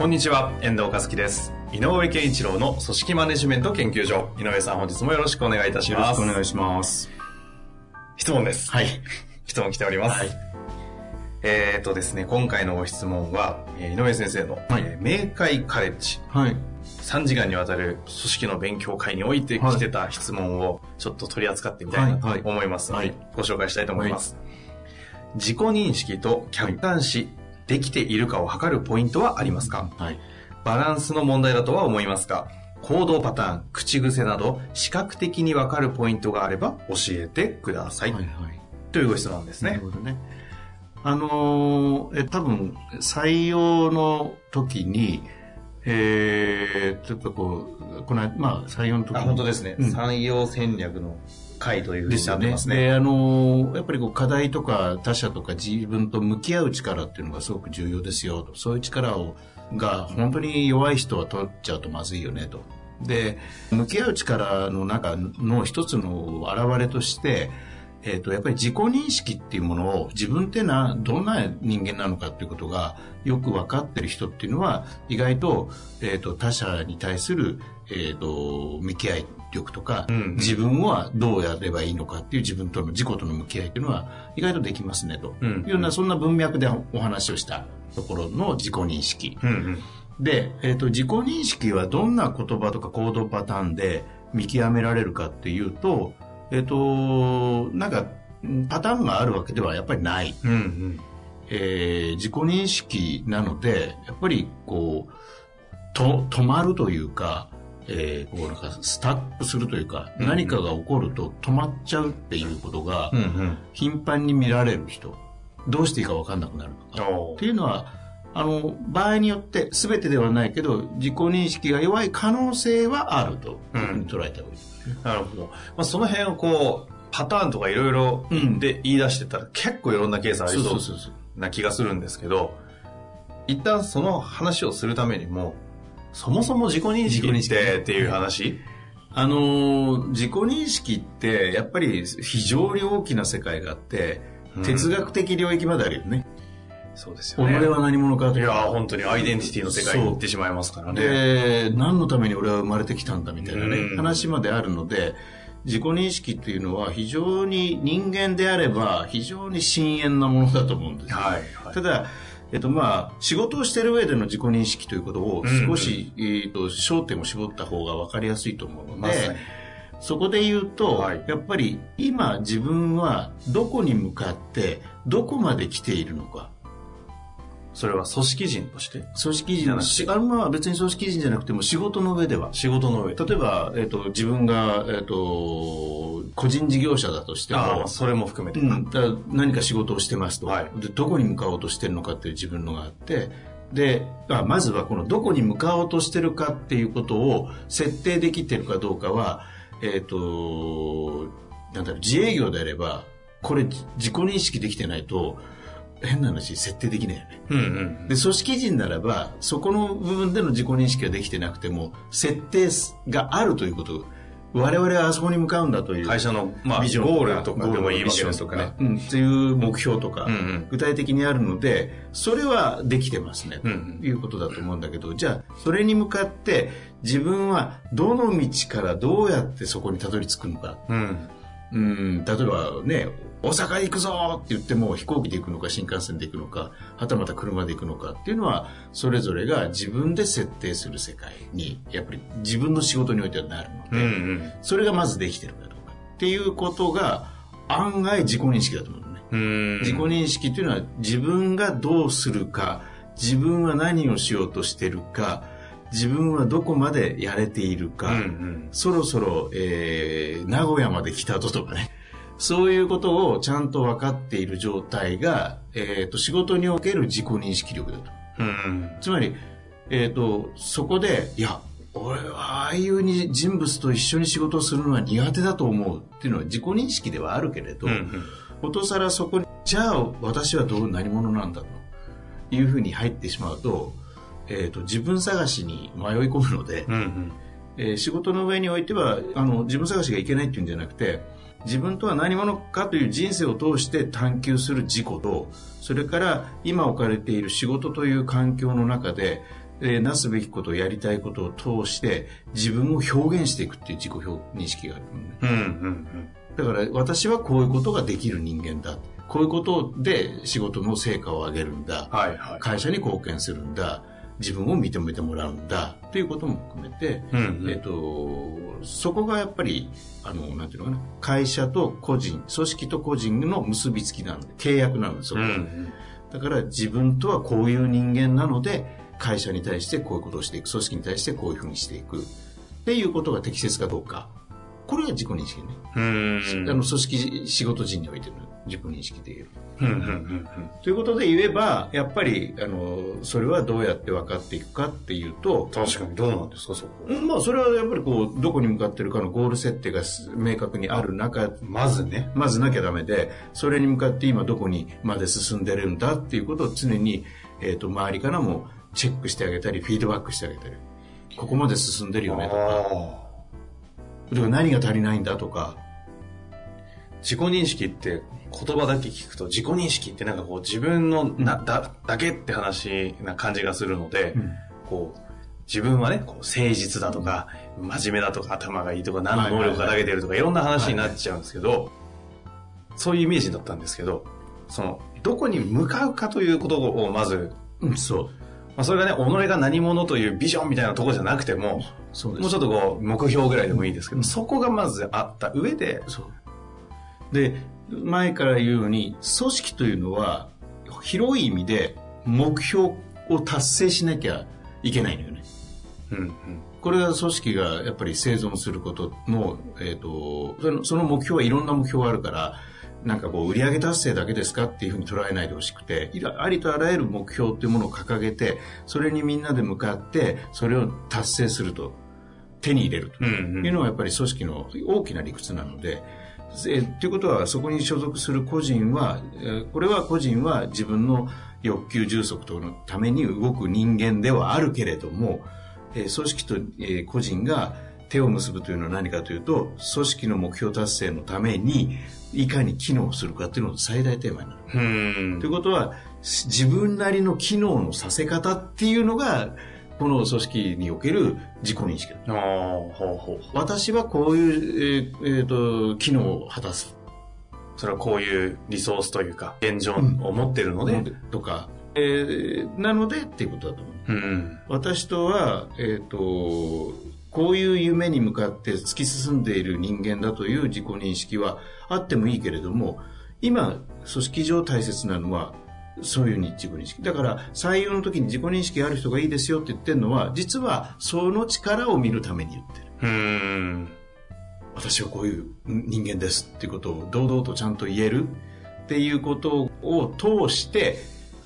こんにちは、遠藤和樹です。井上健一郎の組織マネジメント研究所。井上さん、本日もよろしくお願いいたしよろます。しくお願いします。質問です。はい。質問来ております。はいえーとですね、今回のご質問は、えー井上先生の、はいえー明快カレッジ、はい。3時間にわたる組織の勉強会において来てた質問をちょっと取り扱ってみたいなと思いますので、はいご紹介したいと思います。自己認識と客観視できているかを測るポイントはありますか、はい。バランスの問題だとは思いますが、行動パターン、口癖など、視覚的にわかるポイントがあれば教えてください。はい。はい。というご質問ですねなる。ほどね。あのーえ、多分、採用の時に、えー、ちょっとこう、この間、まあ、採用の時に。あ、本当ですね。うん採用戦略の会というふうにってますね。で、あのやっぱりこう課題とか他者とか自分と向き合う力っていうのがすごく重要ですよと。そういう力を、が本当に弱い人は取っちゃうとまずいよねと。で、向き合う力の中の一つの表れとして、えっ、と、やっぱり自己認識っていうものを自分ってな、どんな人間なのかっていうことがよく分かってる人っていうのは意外と、えっ、と、他者に対する、えっ、と、向き合い力とか、うんうん自分はどうやればいいのかっていう自分との自己との向き合いっていうのは意外とできますねと、うんいうようなそんな文脈でお話をしたところの自己認識。うんうん。で、えっ、と、自己認識はどんな言葉とか行動パターンで見極められるかっていうと、えっ、と、なんか、パターンがあるわけではやっぱりない。うんうん。えー自己認識なので、やっぱりこう、と、止まるというか、えーこうなんかスタップするというか、うん何かが起こると止まっちゃうっていうことがうんうん。頻繁に見られる人、どうしていいか分かんなくなるとか。おっていうのは、あの、場合によって全てではないけど、自己認識が弱い可能性はあると捉えた方がいい。なるほど。まあ、その辺をこう、パターンとかいろいろうんで言い出してたら結構いろんなケースありそう。な気がするんですけど、一旦その話をするためにも、そもそも自己認識ってっていう話、あのー自己認識ってやっぱり非常に大きな世界があって、うん哲学的領域まであるよね。そうです己よね。は何者かといやか。本当にアイデンティティの世界に行ってしまいますからね。で、何のために俺は生まれてきたんだみたいなね、うん話まであるので、自己認識っていうのは非常に人間であれば非常に深遠なものだと思うんですよ。はい。はいただ、えっとまあ、仕事をしてる上での自己認識ということを少し、えっと焦点を絞った方が分かりやすいと思うので、ま。そこで言うと、はいやっぱり今自分はどこに向かってどこまで来ているのか。それは組織人として？組織人じゃなくて。しあまあ別に組織人じゃなくても仕事の上では。仕事の上。で。例えば、えっと自分が、えっと個人事業者だとしても、それも含めて。うん、だ何か仕事をしてますと、はい。でどこに向かおうとしてるのかっていう自分のがあって。であまずはこのどこに向かおうとしてるかっていうことを設定できてるかどうかは、えっとなんだろう自営業であればこれじ自己認識できてないと変な話設定できないよねうんうん。で組織人ならばそこの部分での自己認識ができてなくても設定があるということ我々はあそこに向かうんだという会社の、まあ、ビジョンゴールとかでもいいわけですとかね。うん、っていう目標とか、うんうん具体的にあるので、それはできてますね、うんということだと思うんだけど、じゃあ、それに向かって、自分はどの道からどうやってそこにたどり着くのか。うん。うん、例えばね、大阪行くぞって言っても飛行機で行くのか新幹線で行くのか、はたまた車で行くのかっていうのは、それぞれが自分で設定する世界に、やっぱり自分の仕事においてはなるので、うんうん。それがまずできてるかどうかっていうことが案外自己認識だと思うのね。うん。自己認識っていうのは自分がどうするか、自分は何をしようとしてるか、自分はどこまでやれているか、うんうん。そろそろ、えー、名古屋まで来たぞとかね。そういうことをちゃんと分かっている状態が、えっ、と、仕事における自己認識力だと。うん。つまり、えっ、と、そこで、いや、俺はああいうに人物と一緒に仕事をするのは苦手だと思うっていうのは自己認識ではあるけれど、うんうん。ことさらそこに、じゃあ私はどう何者なんだというふうに入ってしまうと、えっ、と、自分探しに迷い込むので、うんうん。えー仕事の上においては、あの、自分探しがいけないっていうんじゃなくて、自分とは何者かという人生を通して探求する自己と、それから今置かれている仕事という環境の中で、えーなすべきこと、やりたいことを通して自分を表現していくっていう自己表認識があるのね。うんうんだから私はこういうことができる人間だ。こういうことで仕事の成果を上げるんだ。うん。はいはい。会社に貢献するんだ。自分を認めてもらうんだ。ということも含めて、うんうんえっ、と、そこがやっぱり、あの、なんていうのかな、会社と個人、組織と個人の結びつきなんで、契約なんですよ。うんうん。だから自分とはこういう人間なので、会社に対してこういうことをしていく、組織に対してこういうふうにしていく。っていうことが適切かどうか。これが自己認識ね。うん。あの、組織、仕事人においての自己認識で言える。うんうんうんということで言えば、やっぱり、あの、それはどうやって分かっていくかっていうと、確かにどうなんですか、そこ。うんまあ、それはやっぱりこう、どこに向かってるかのゴール設定が明確にある中、まずね。まずなきゃダメで、それに向かって今どこにまで進んでるんだっていうことを常に、えっ、と、周りからもチェックしてあげたり、フィードバックしてあげたり、ここまで進んでるよねとか、何が足りないんだとか、自己認識って言葉だけ聞くと自己認識ってなんかこう自分のなだだけって話な感じがするので、こう自分はねこう誠実だとか真面目だとか頭がいいとか何の能力が長けてるとかいろんな話になっちゃうんですけど、そういうイメージだったんですけどそのどこに向かうかということをまず、うん、そう。まあ、それがね己が何者というビジョンみたいなところじゃなくても。もうちょっとこう目標ぐらいでもいいですけど、そこがまずあった上でそう。で、前から言うように、組織というのは、広い意味で目標を達成しなきゃいけないのよね。うんうん。これが組織がやっぱり生存することの、えっ、と、そのその目標はいろんな目標があるから、なんかこう、売上達成だけですかっていうふうに捉えないでほしくて、ありとあらゆる目標っていうものを掲げて、それにみんなで向かって、それを達成すると、手に入れると。うんうん。いうのがやっぱり組織の大きな理屈なので、えということは、そこに所属する個人は、えーこれは個人は自分の欲求充足とのために動く人間ではあるけれども、えー組織と、えー個人が手を結ぶというのは何かというと、組織の目標達成のために、いかに機能するかというのが最大テーマになる。うんということは、し自分なりの機能のさせ方っていうのが、この組織における自己認識だ。ああ、ほうほうほう。私はこういう、えーえーと機能を果たす。それはこういうリソースというか、現状を持ってるので、とか、えーなのでっていうことだと思う。うん。私とは、えっ、と、こういう夢に向かって突き進んでいる人間だという自己認識はあってもいいけれども、今、組織上大切なのは、そういう自己認識。だから、採用の時に自己認識がある人がいいですよって言ってるのは、実はその力を見るために言ってる。うん。私はこういう人間ですっていうことを堂々とちゃんと言えるっていうことを通して、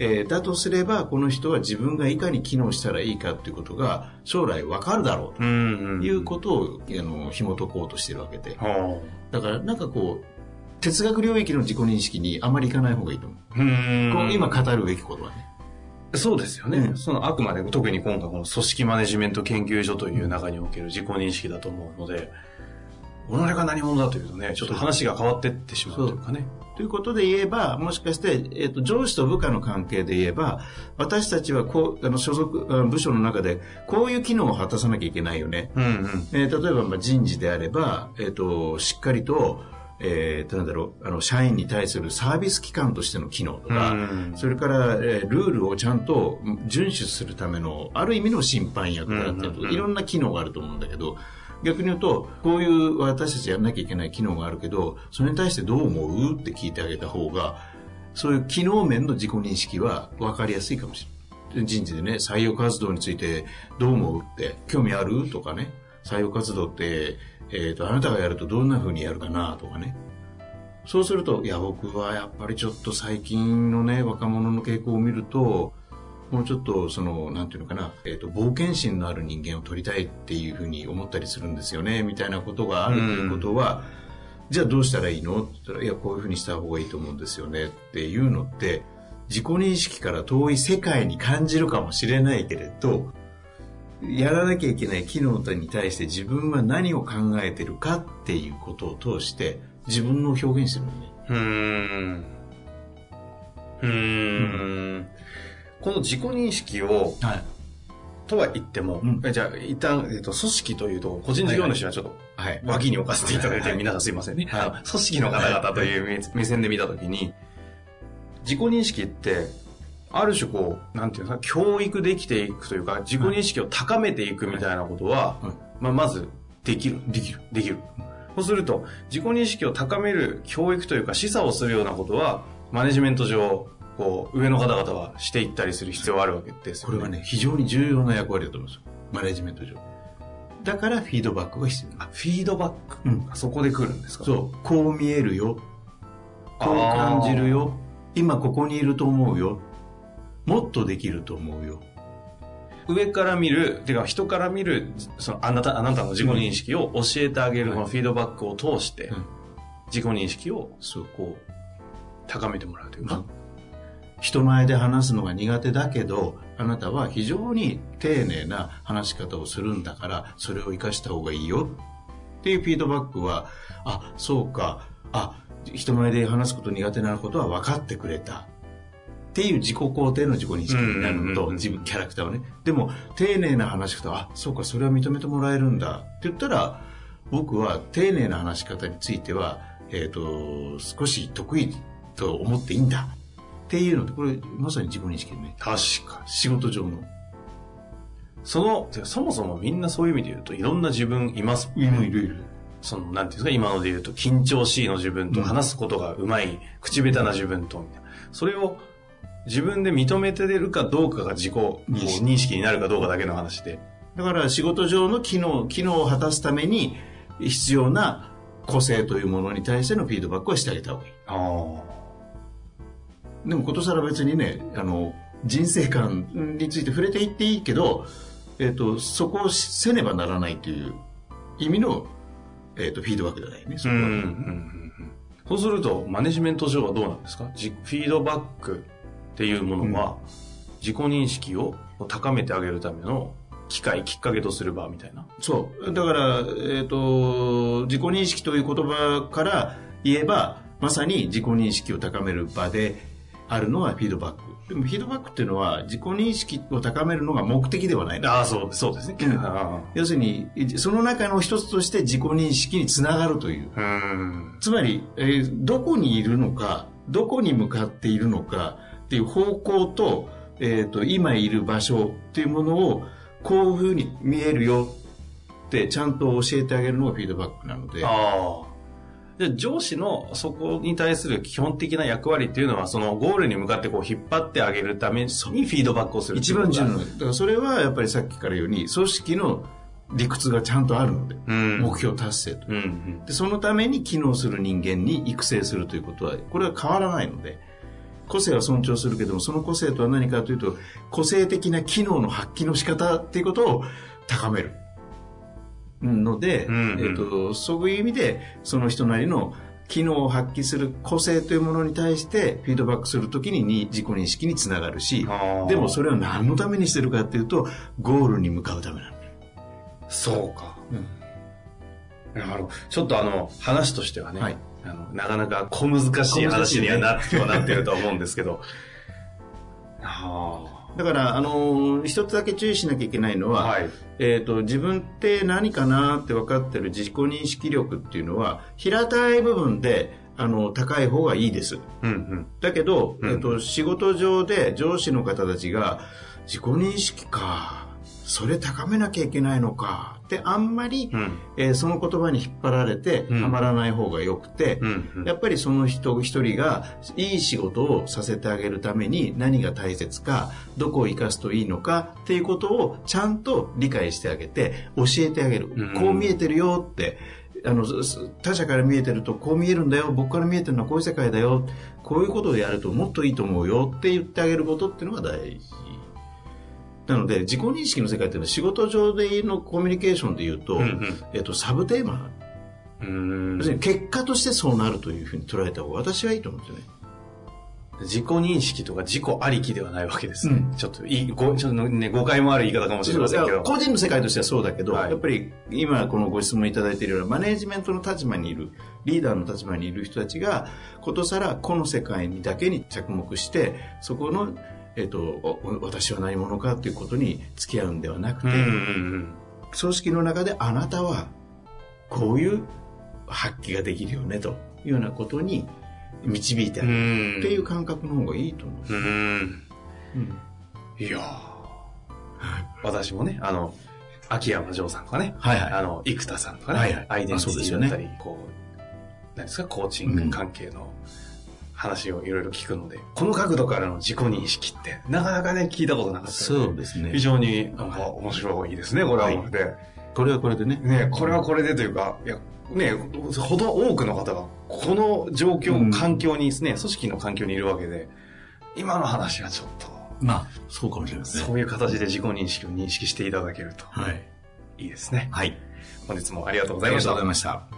えーだとすればこの人は自分がいかに機能したらいいかっていうことが将来わかるだろううん。ということを、あの紐解こうとしてるわけではだからなんかこう哲学領域の自己認識にあまりいかない方がいいと思う、あ。う今語るべきことはねそうですよね。うんそのあくまで特に今回この組織マネジメント研究所という中における自己認識だと思うので、己が何者だというとね、ちょっと話が変わってってしまうというかね。ということで言えば、もしかして、えっと上司と部下の関係で言えば、私たちはこうあの所属あの部署の中でこういう機能を果たさなきゃいけないよね。うんうん。えー例えばまあ人事であれば、えっとしっかりと、えーなんだろうあの社員に対するサービス機関としての機能とか、うん。それから、えールールをちゃんと遵守するためのある意味の審判役だったりとか、いろんな機能があると思うんだけど逆に言うとこういう私たちやんなきゃいけない機能があるけどそれに対してどう思う？って聞いてあげた方がそういう機能面の自己認識は分かりやすいかもしれない。人事でね、採用活動についてどう思う？って、興味ある？とかね、採用活動って、えっ、と、あなたがやるとどんな風にやるかなとかね。そうすると、いや、僕はやっぱりちょっと最近のね、若者の傾向を見ると、もうちょっと、その、なんていうのかな、えっ、ー、と、冒険心のある人間を取りたいっていうふうに思ったりするんですよね、みたいなことがあるということは、うん、じゃあどうしたらいいの？って言ったら、いや、こういうふうにした方がいいと思うんですよねっていうのって、自己認識から遠い世界に感じるかもしれないけれど、やらなきゃいけない機能に対して自分は何を考えてるかっていうことを通して自分の表現してるのね。うん。うん。この自己認識を、はい、とは言っても、うん、じゃあ一旦、えっと、組織というと、個人事業主はちょっと、はい、脇に置かせていただいて、皆さんすいませんね。はい、組織の方々という目線で見たときに、自己認識って、ある種こう、なんていうか、教育できていくというか、自己認識を高めていくみたいなことは、まあ、まず、できる。できる。できる。そうすると、自己認識を高める教育というか、示唆をするようなことは、マネジメント上、こう、上の方々はしていったりする必要があるわけですよ、ね、これはね、非常に重要な役割だと思うんですよ。マネジメント上。だからフィードバックが必要あ、フィードバック、うん、そこで来るんですか？そう。こう見えるよ。こう感じるよ。今ここにいると思うよ。もっとできると思うよ。上から見る、てか人から見る、そのあなた、あなたの自己認識を教えてあげる、このフィードバックを通して、自己認識を、そう、こう、高めてもらうというか。人前で話すのが苦手だけど、あなたは非常に丁寧な話し方をするんだから、それを活かした方がいいよっていうフィードバックは、あ、そうか、あ、人前で話すこと苦手なことは分かってくれた。っていう自己肯定の自己認識になるのと、自分、キャラクターはね。でも、丁寧な話し方、あ、そうか、それは認めてもらえるんだ。って言ったら、僕は丁寧な話し方については、えっ、ー、と、少し得意と思っていいんだ。っていうので、これ、まさに自己認識ね。確かに。仕事上の。その、そもそもみんなそういう意味で言うと、いろんな自分いますいるいるいる。その、なんていうんですか、今ので言うと、緊張しいの自分と、話すことがうまい、口下手な自分と、みたいな。それを自分で認めてるかどうかが自己認識になるかどうかだけの話で。だから仕事上の機能、機能を果たすために必要な個性というものに対してのフィードバックはしてあげた方がいい。あでもことさら別にね、あの、人生観について触れていっていいけど、えっ、ー、と、そこをせねばならないという意味の、えっ、ー、と、フィードバックじゃないね。そうんうんうん、そうすると、マネジメント上はどうなんですか？フィードバックっていうものは、自己認識を高めてあげるための機会、きっかけとする場みたいな。そう。だから、えっ、ー、と、自己認識という言葉から言えば、まさに自己認識を高める場であるのはフィードバック。でもフィードバックっていうのは自己認識を高めるのが目的ではない。ああ、そう、そうですね。うん、要するに、その中の一つとして自己認識につながるという。うつまり、えー、どこにいるのか、どこに向かっているのか、っていう方向と、えっ、ー、と、今いる場所っていうものを、こういうふうに見えるよってちゃんと教えてあげるのがフィードバックなので。で上司のそこに対する基本的な役割っていうのは、そのゴールに向かってこう引っ張ってあげるためにフィードバックをする一番重要だからそれはやっぱりさっきから言うように、組織の理屈がちゃんとあるので、うん、目標達成と、うんうん、で。そのために機能する人間に育成するということは、これは変わらないので。個性は尊重するけども、その個性とは何かというと、個性的な機能の発揮の仕方っていうことを高める。ので、うんうん、えっと、そういう意味で、その人なりの機能を発揮する個性というものに対してフィードバックするときに自己認識につながるし、でもそれを何のためにしてるかっていうと、ゴールに向かうためなの。そうか。うん、なるほど。ちょっとあの、話としてはね、はい、あのなかなか小難しい話にはなってなってると思うんですけど。だから、あのー、一つだけ注意しなきゃいけないのは、はい、えっ、ー、と、自分って何かなって分かってる自己認識力っていうのは、平たい部分で、あの、高い方がいいです。うんうん、だけど、えっ、ー、と、仕事上で上司の方たちが、自己認識か、それ高めなきゃいけないのかってあんまり、うん、えー、その言葉に引っ張られてはまらない方がよくて、うんうん、やっぱりその人一人がいい仕事をさせてあげるために何が大切かどこを生かすといいのかっていうことをちゃんと理解してあげて教えてあげる、こう見えてるよってあの他者から見えてるとこう見えるんだよ僕から見えてるのはこういう世界だよこういうことをやるともっといいと思うよって言ってあげることっていうのが大事なので自己認識の世界っていうのは仕事上でのコミュニケーションで言うと、うんうん、えっと、サブテーマうん結果としてそうなるというふうに捉えた方が私はいいと思うんですよね。自己認識とか自己ありきではないわけですね。うん、ちょっといいご、ちょっとね、誤解もある言い方かもしれませんけど。個人の世界としてはそうだけど、はい、やっぱり今このご質問いただいているようなマネージメントの立場にいる、リーダーの立場にいる人たちが、ことさらこの世界にだけに着目して、そこの、えっ、と、私は何者かということに付き合うんではなくて、うんうんうん、組織の中であなたはこういう発揮ができるよねというようなことに導いてあげるっていう感覚の方がいいと思う。うん。いや私もね、あの、秋山城さんとかね、はいはい、あの、生田さんとかね、はいはい、アイデンティティだったり、ね、こう、何ですか、コーチング関係の話をいろいろ聞くので、うん、この角度からの自己認識って、なかなかね、聞いたことなかったそうですね。非常になんか面白いですね、これはこれで、はい。これはこれでね。ね、これはこれでというか、いや、ね、ほど多くの方がこの状況、うん、環境にですね、組織の環境にいるわけで、今の話はちょっと。まあ、そうかもしれないですね。そういう形で自己認識を認識していただけると。はい。いいですね。はい。本日もありがとうございました。ありがとうございました。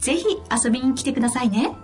ぜひ遊びに来てくださいね。